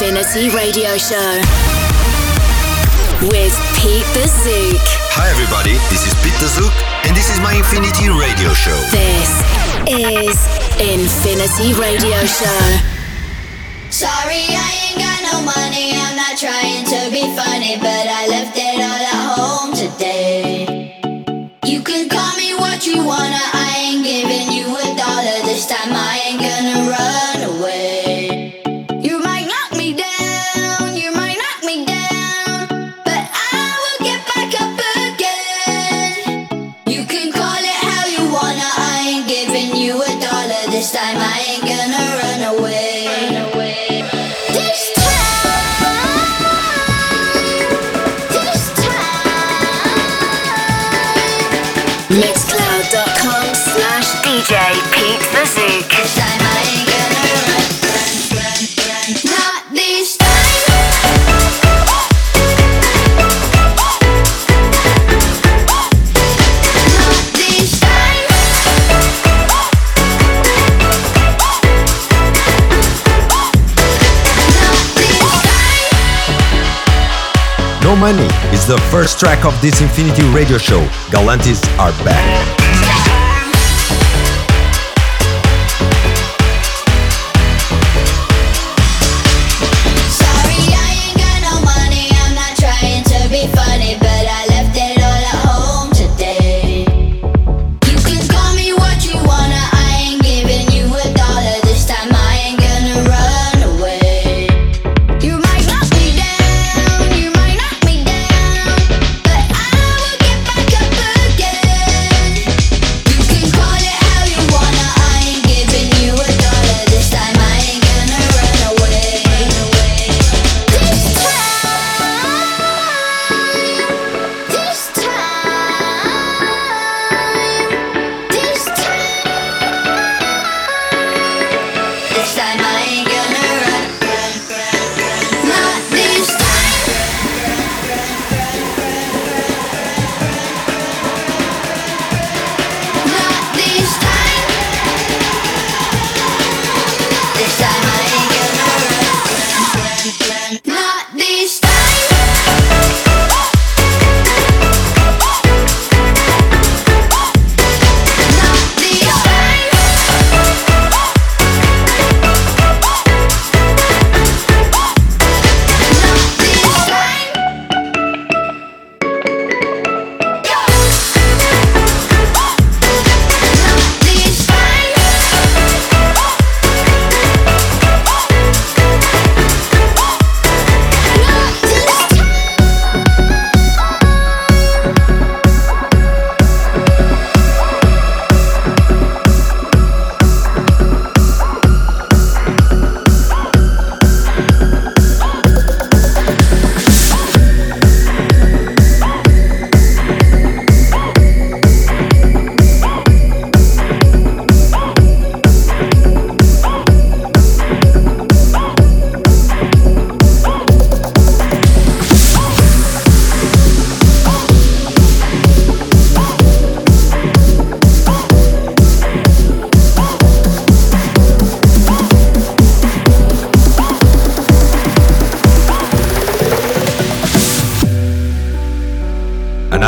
Infinity Radio Show with Pete Tha Zouk. Hi, everybody. This is Pete Tha Zouk, and this is my Infinity Radio Show. This is Infinity Radio Show. Sorry, I ain't got no money. I'm not trying to be funny, but I left it all at home today. You can call me what you wanna. Money is the first track of this Infinity radio show. Galantis are back.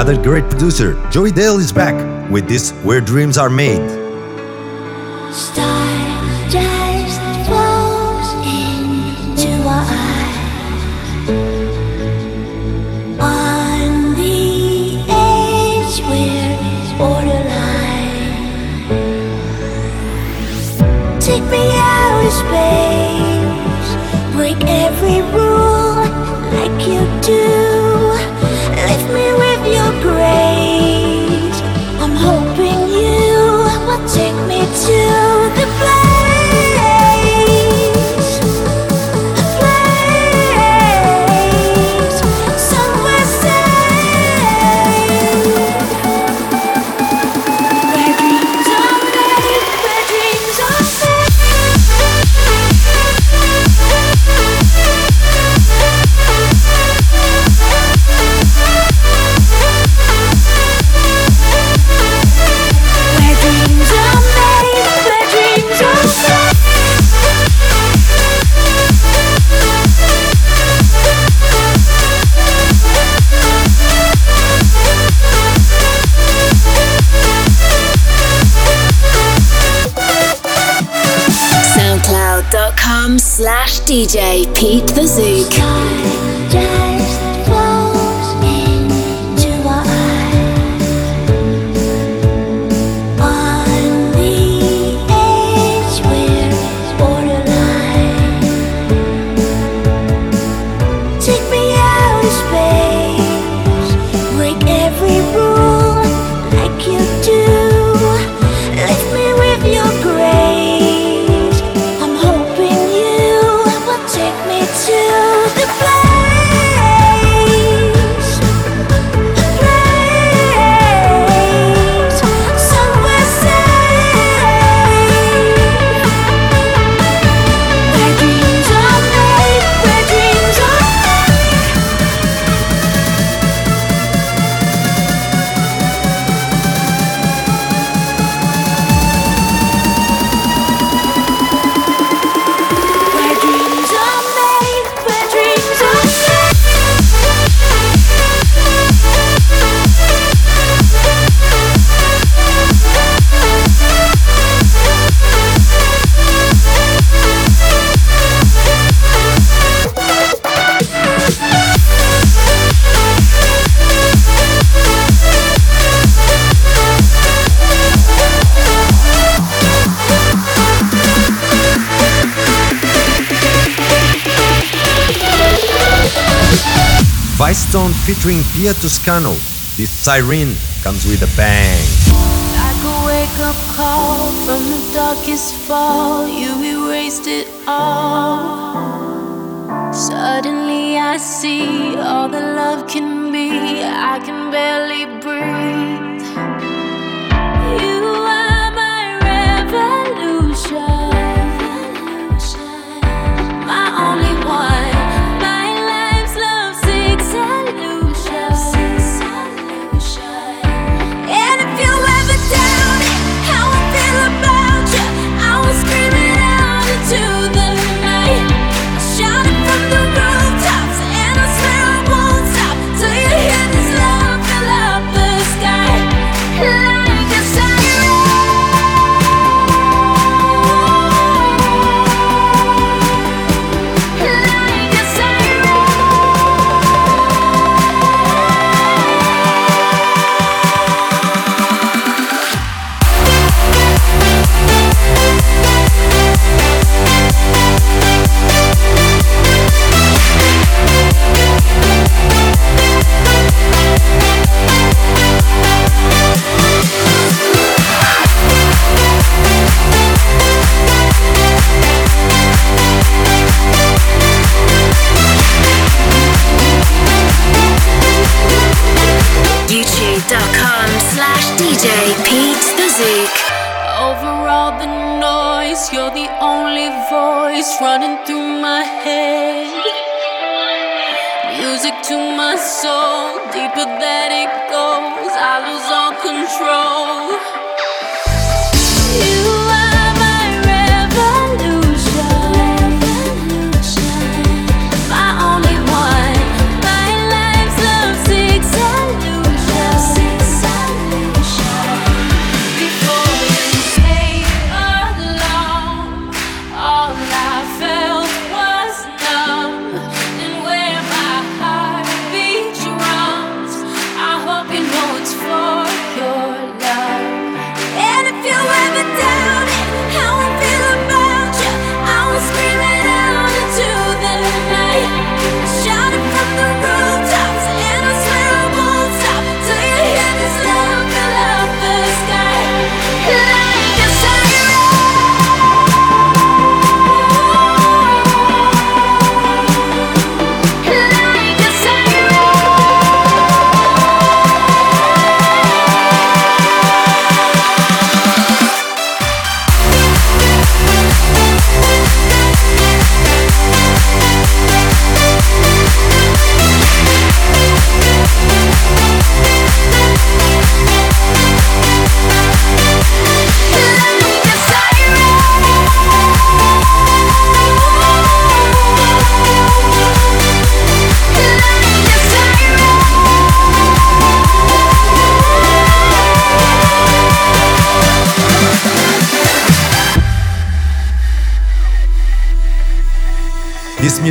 Another great producer, Joey Dale, is back with this Where Dreams Are Made. Pia Toscano. This siren comes with a bang. Like a wake up call from the darkest fall, you erased it all. Suddenly I see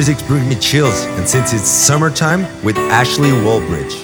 This music brings me chills, and since it's summertime, with Ashley Wallbridge.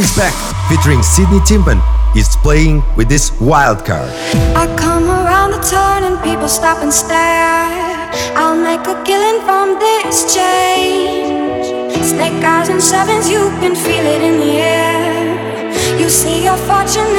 Is back, featuring Sydney Timpan. is playing with this wild card. I come around the turn and people stop and stare. I'll make a killing from this change. Snake eyes and sevens, you can feel it in the air. You see your fortune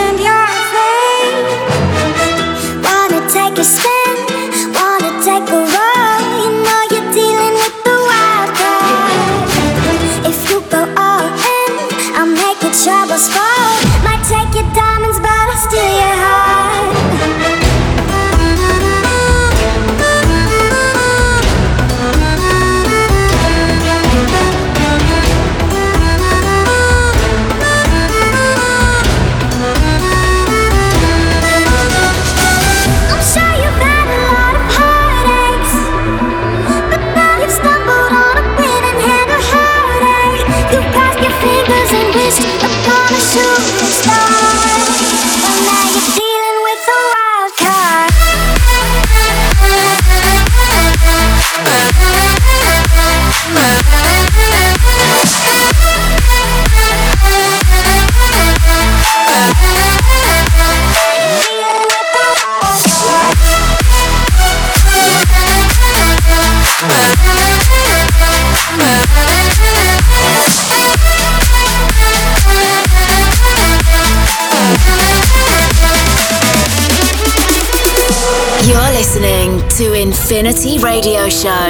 Infinity Radio Show.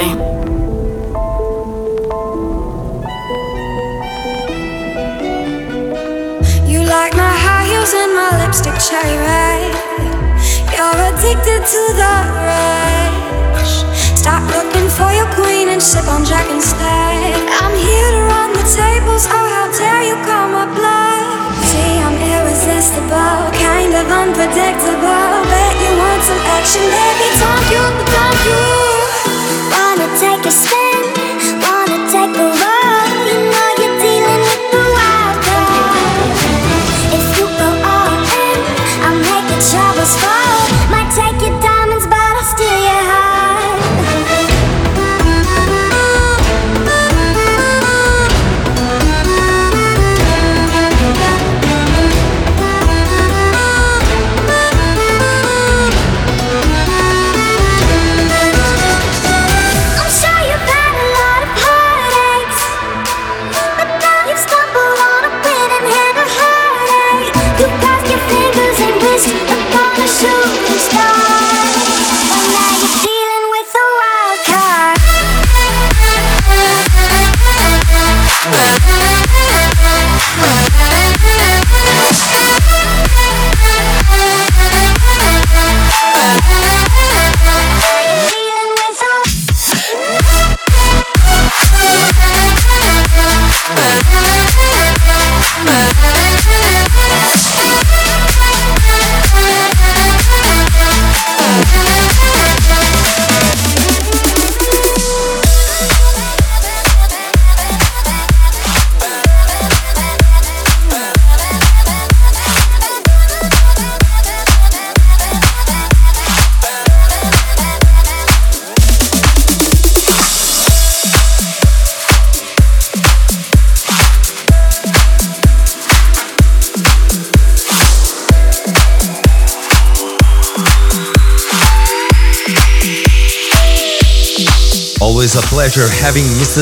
You like my high heels and my lipstick cherry red. You're addicted to the rush. Stop looking for your queen and sip on Jack instead. I'm here to run the tables. Oh, how dare you call my bluff? See, I'm irresistible, kind of unpredictable. Bet you want some action, baby? Don't you?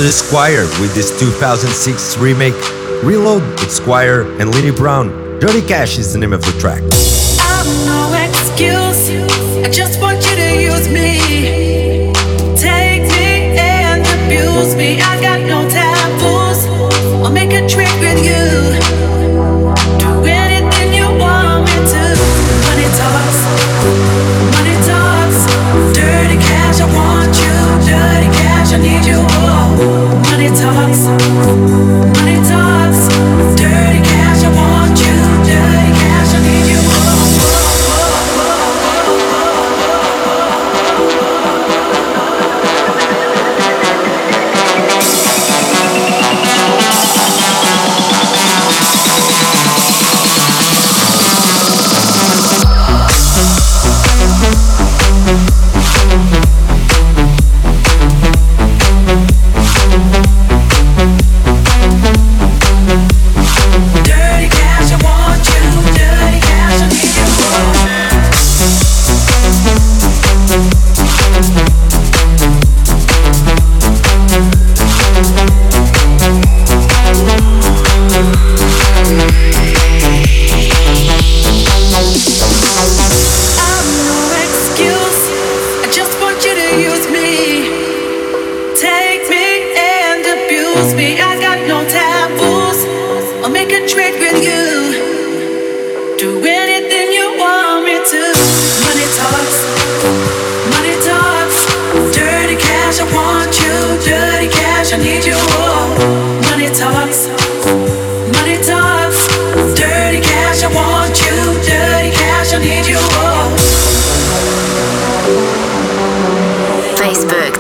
the Squire with this 2006 remake. Reload with Squire and Lenny Brown. Dirty Cash is the name of the track.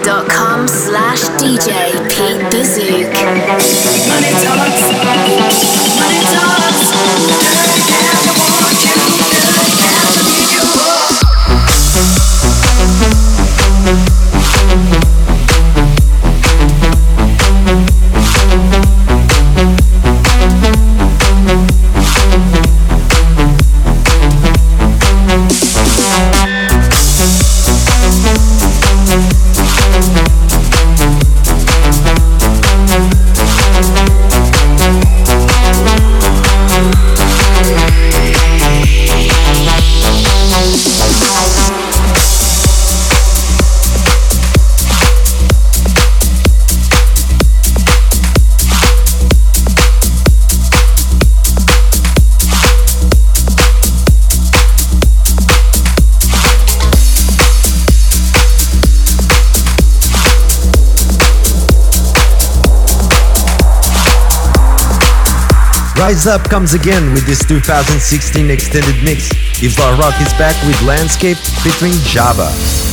facebook.com slash DJ Pete Bazook. Rise Up comes again with this 2016 extended mix. If Rock is back with Landscape featuring Java.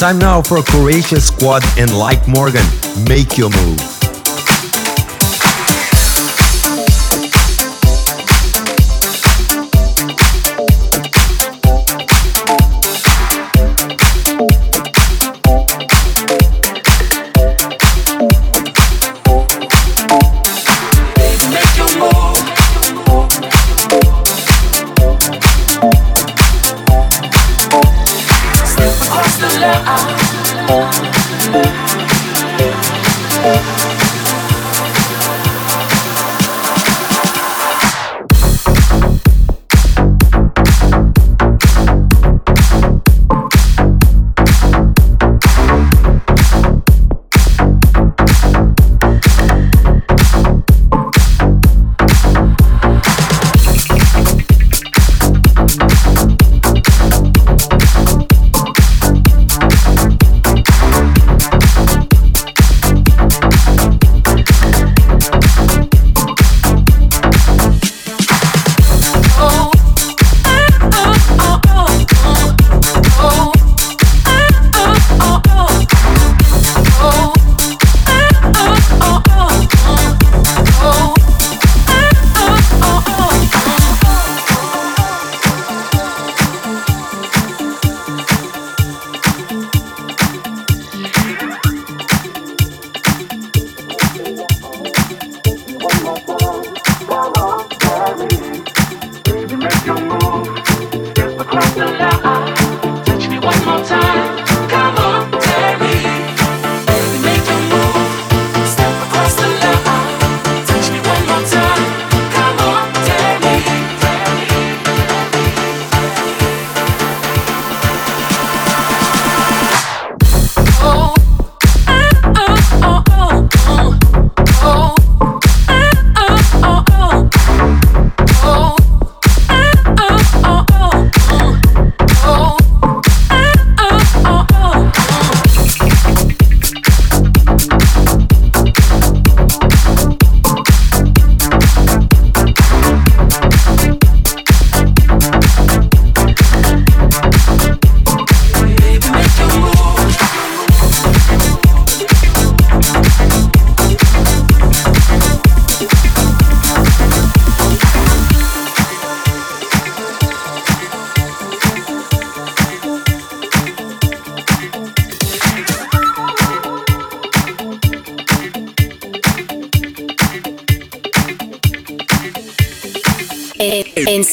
Time now for a Croatian squad and like Morgan, make your move.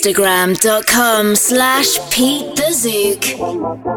Instagram.com slash Pete Tha Zouk.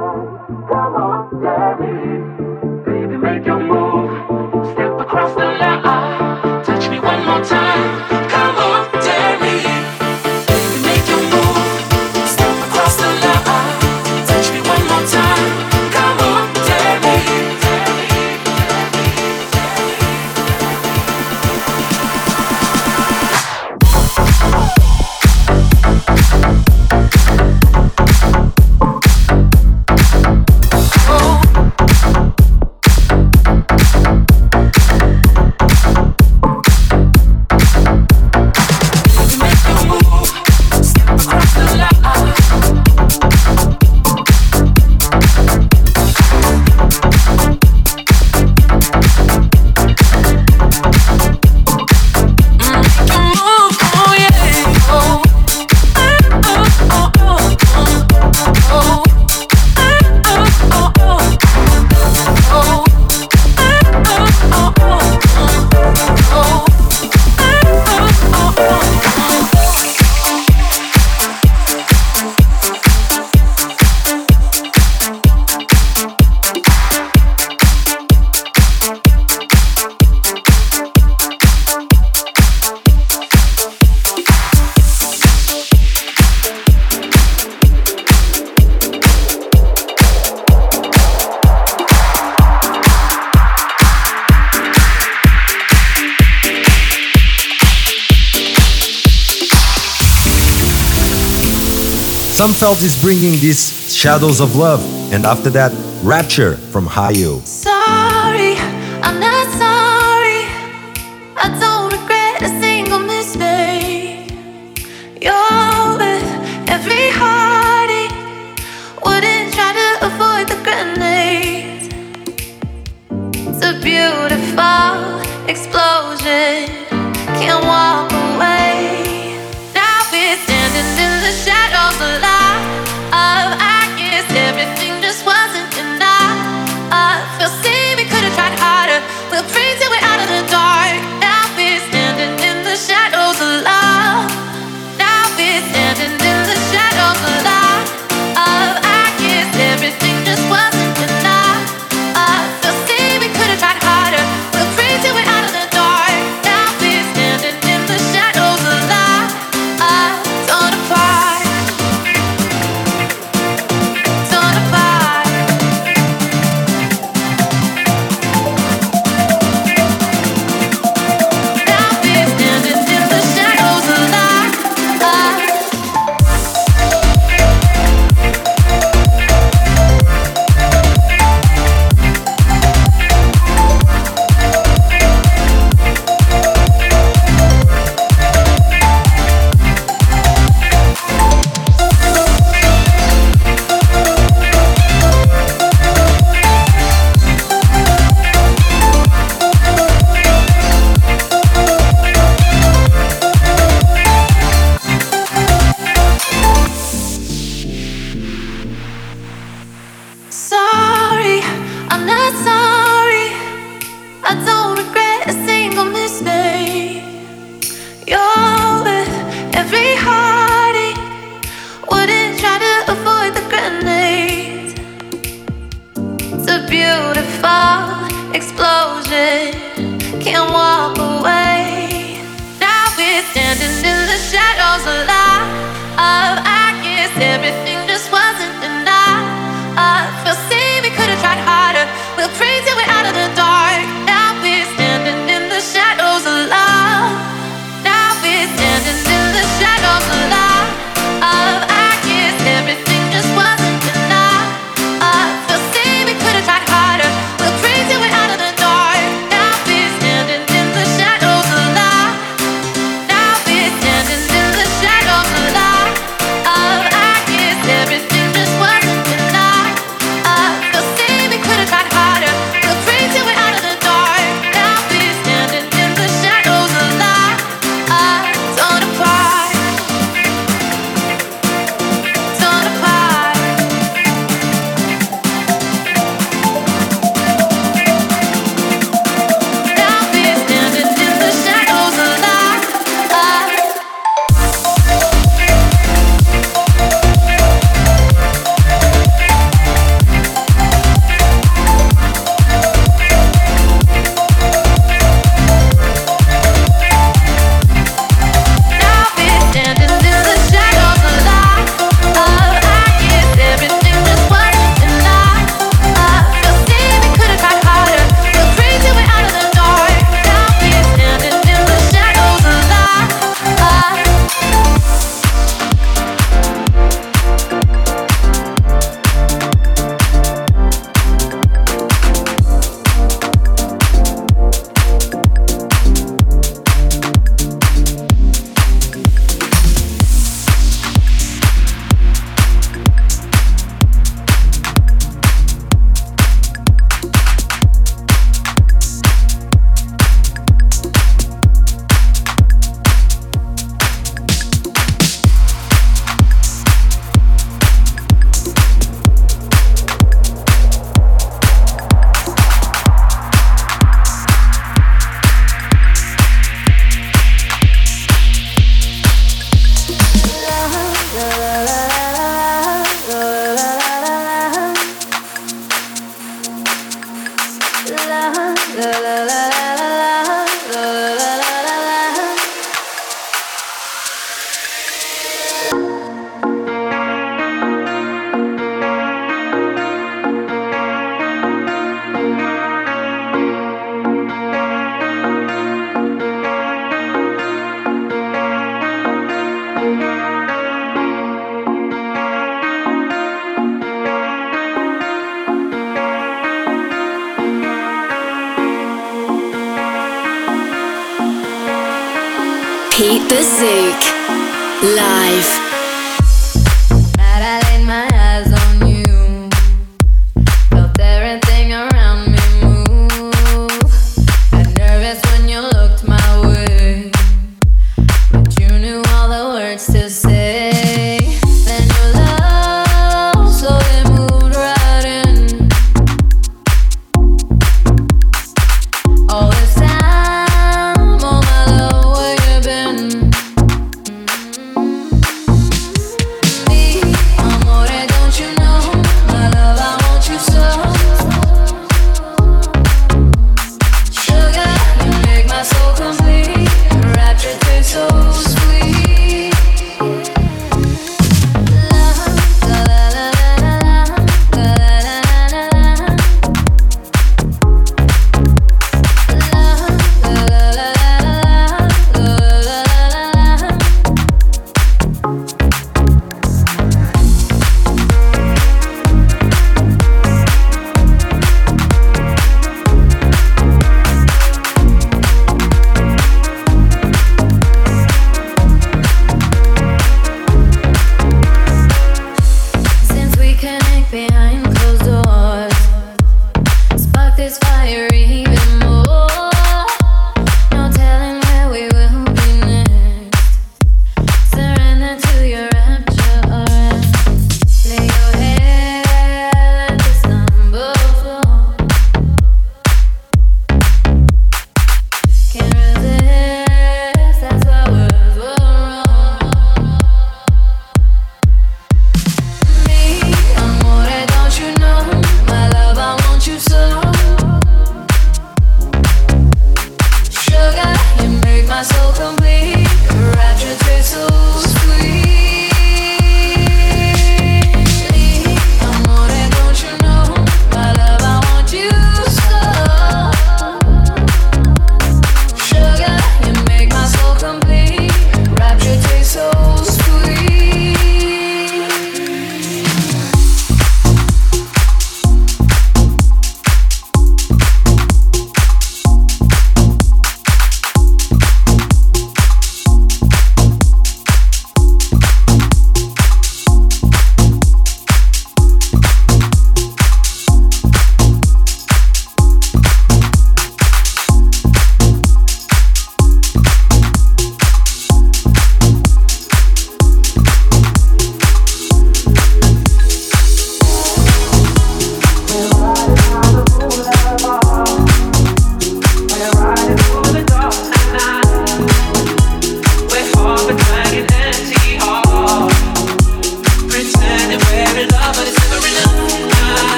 Melt is bringing these Shadows of Love, and after that, Rapture from Hayo. The sick life.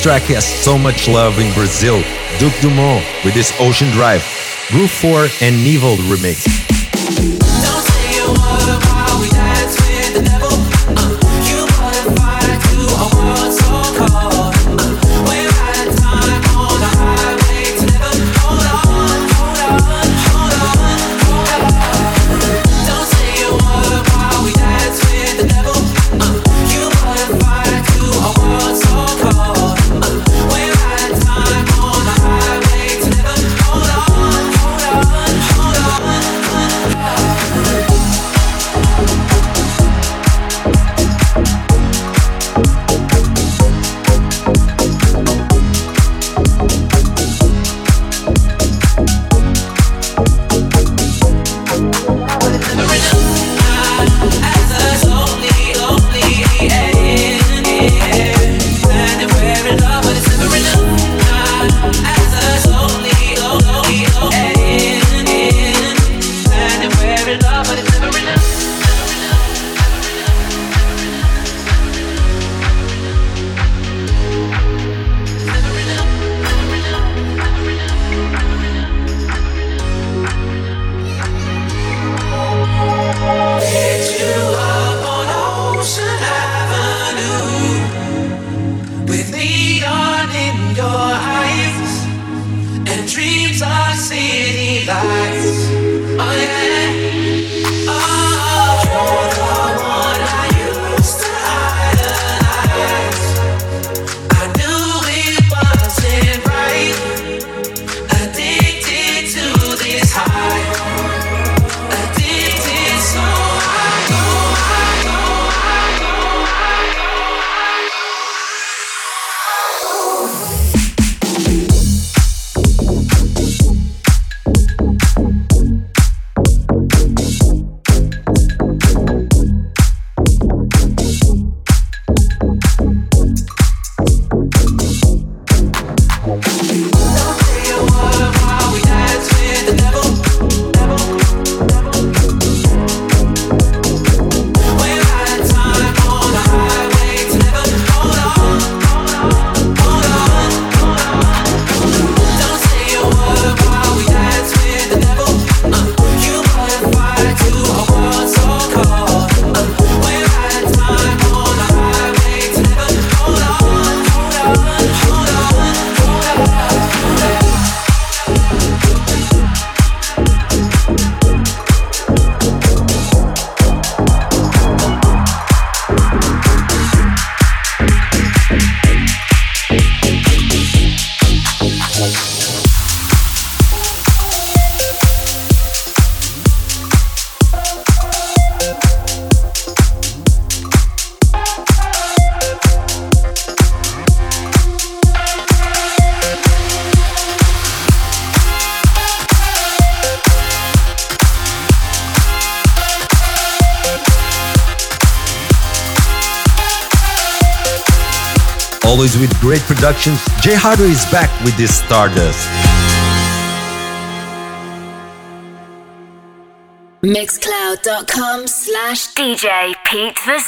This track has so much love in Brazil. Duke Dumont with his Ocean Drive, Groove 4 and Nivel remix. Always with great productions, Jay Hardway is back with this Stardust. Mixcloud.com slash DJ Pete Tha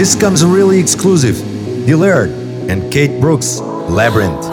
This comes really exclusive. Dillard and Kate Brooks, Labyrinth.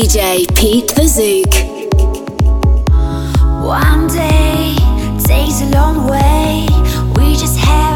DJ Pete Tha Zouk. One day takes a long way. We just haven't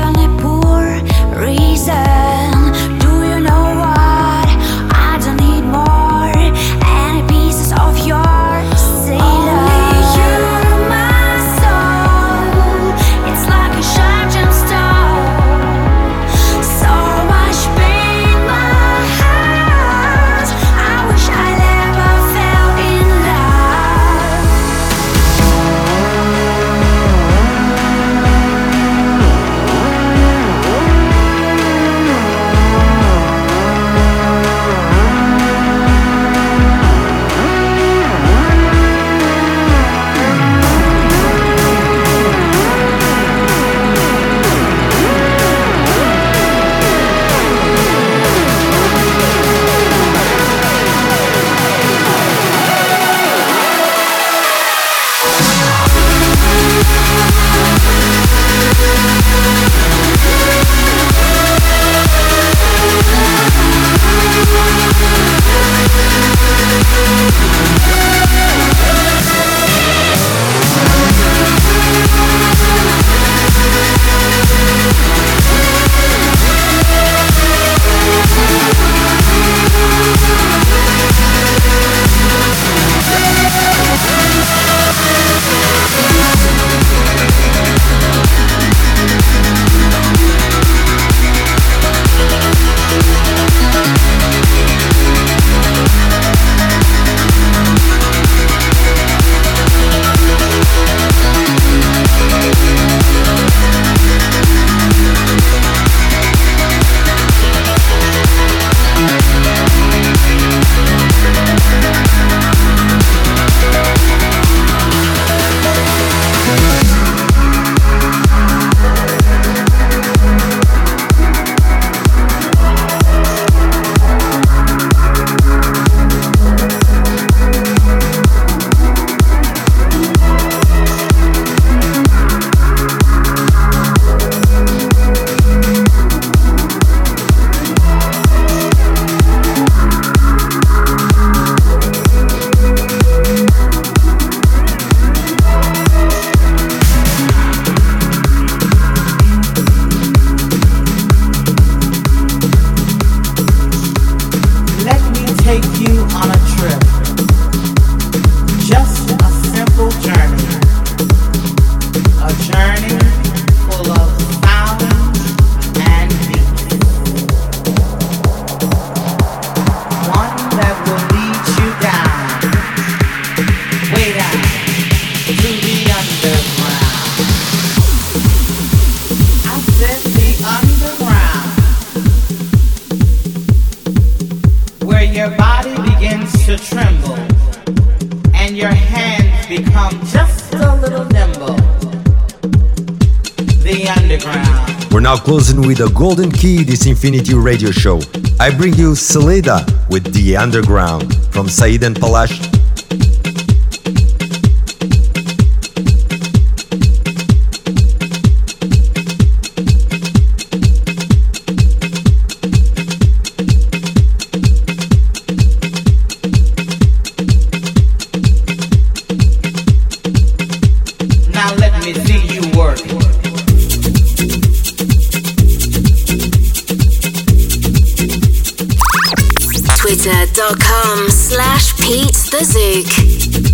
golden key this Infinity Radio show. I bring you Salida with The Underground from Said and Palash twitter.com slash Pete Tha Zouk.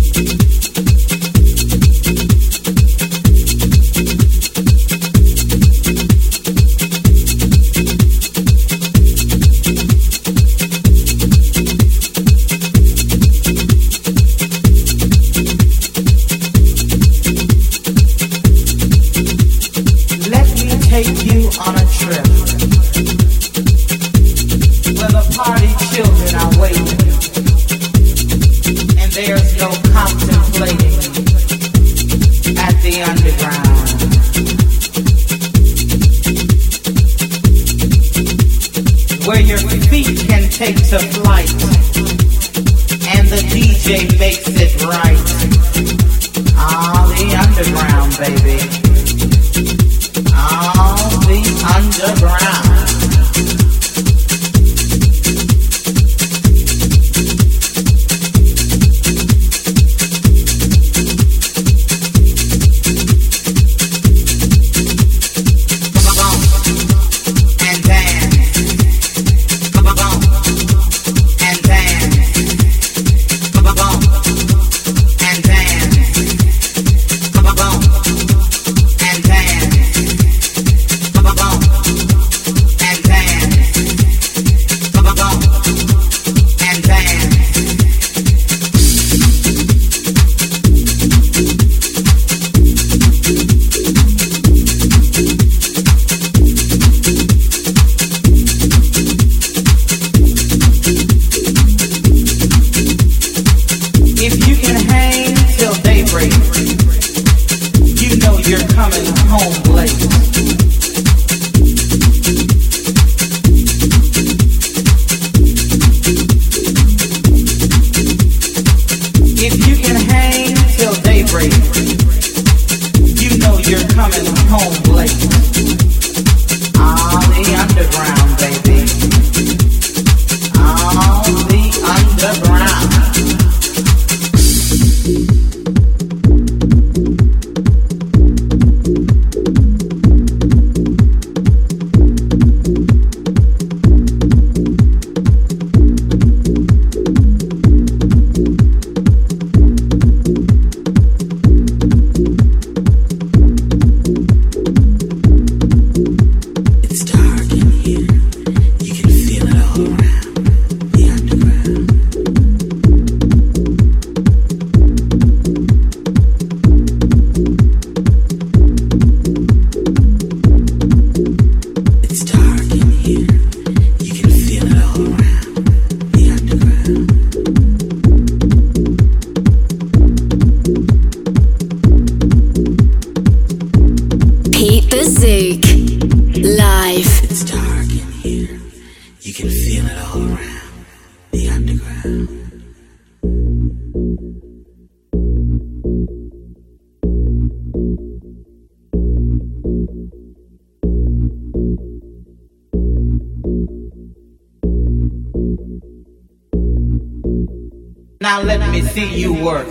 Let me see you work.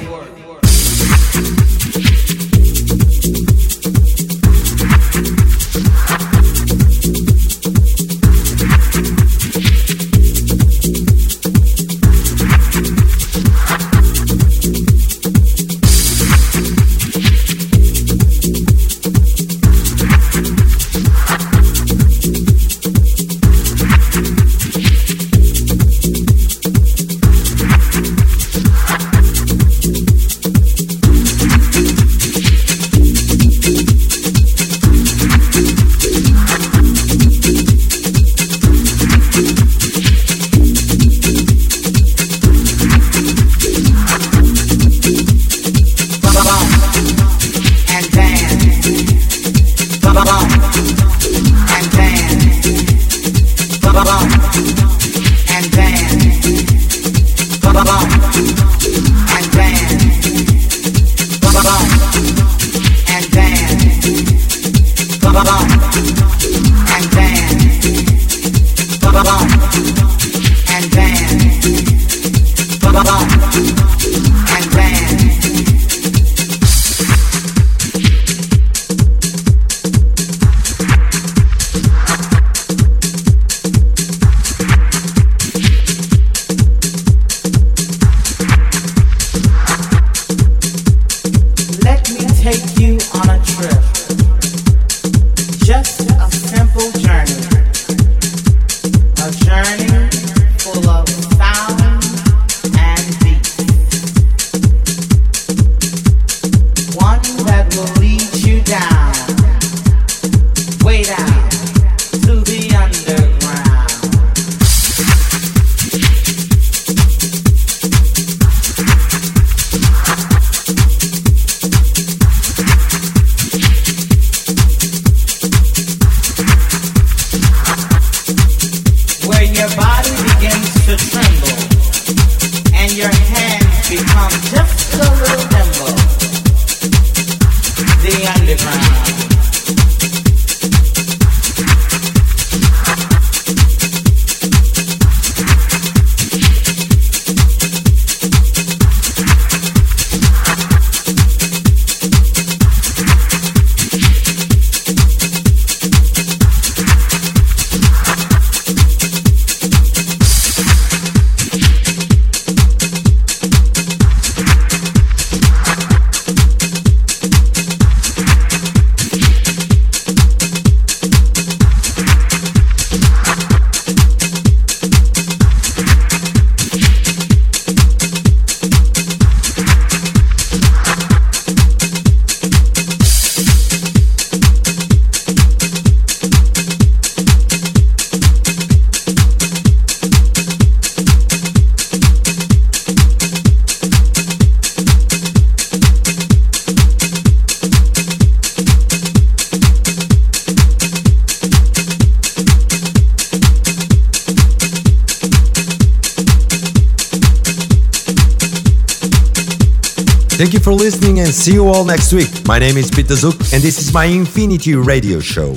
All next week. My name is Pete Tha Zouk and this is my Infinity Radio Show.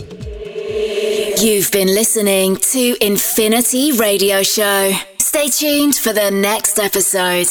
You've been listening to Infinity Radio Show. Stay tuned for the next episode.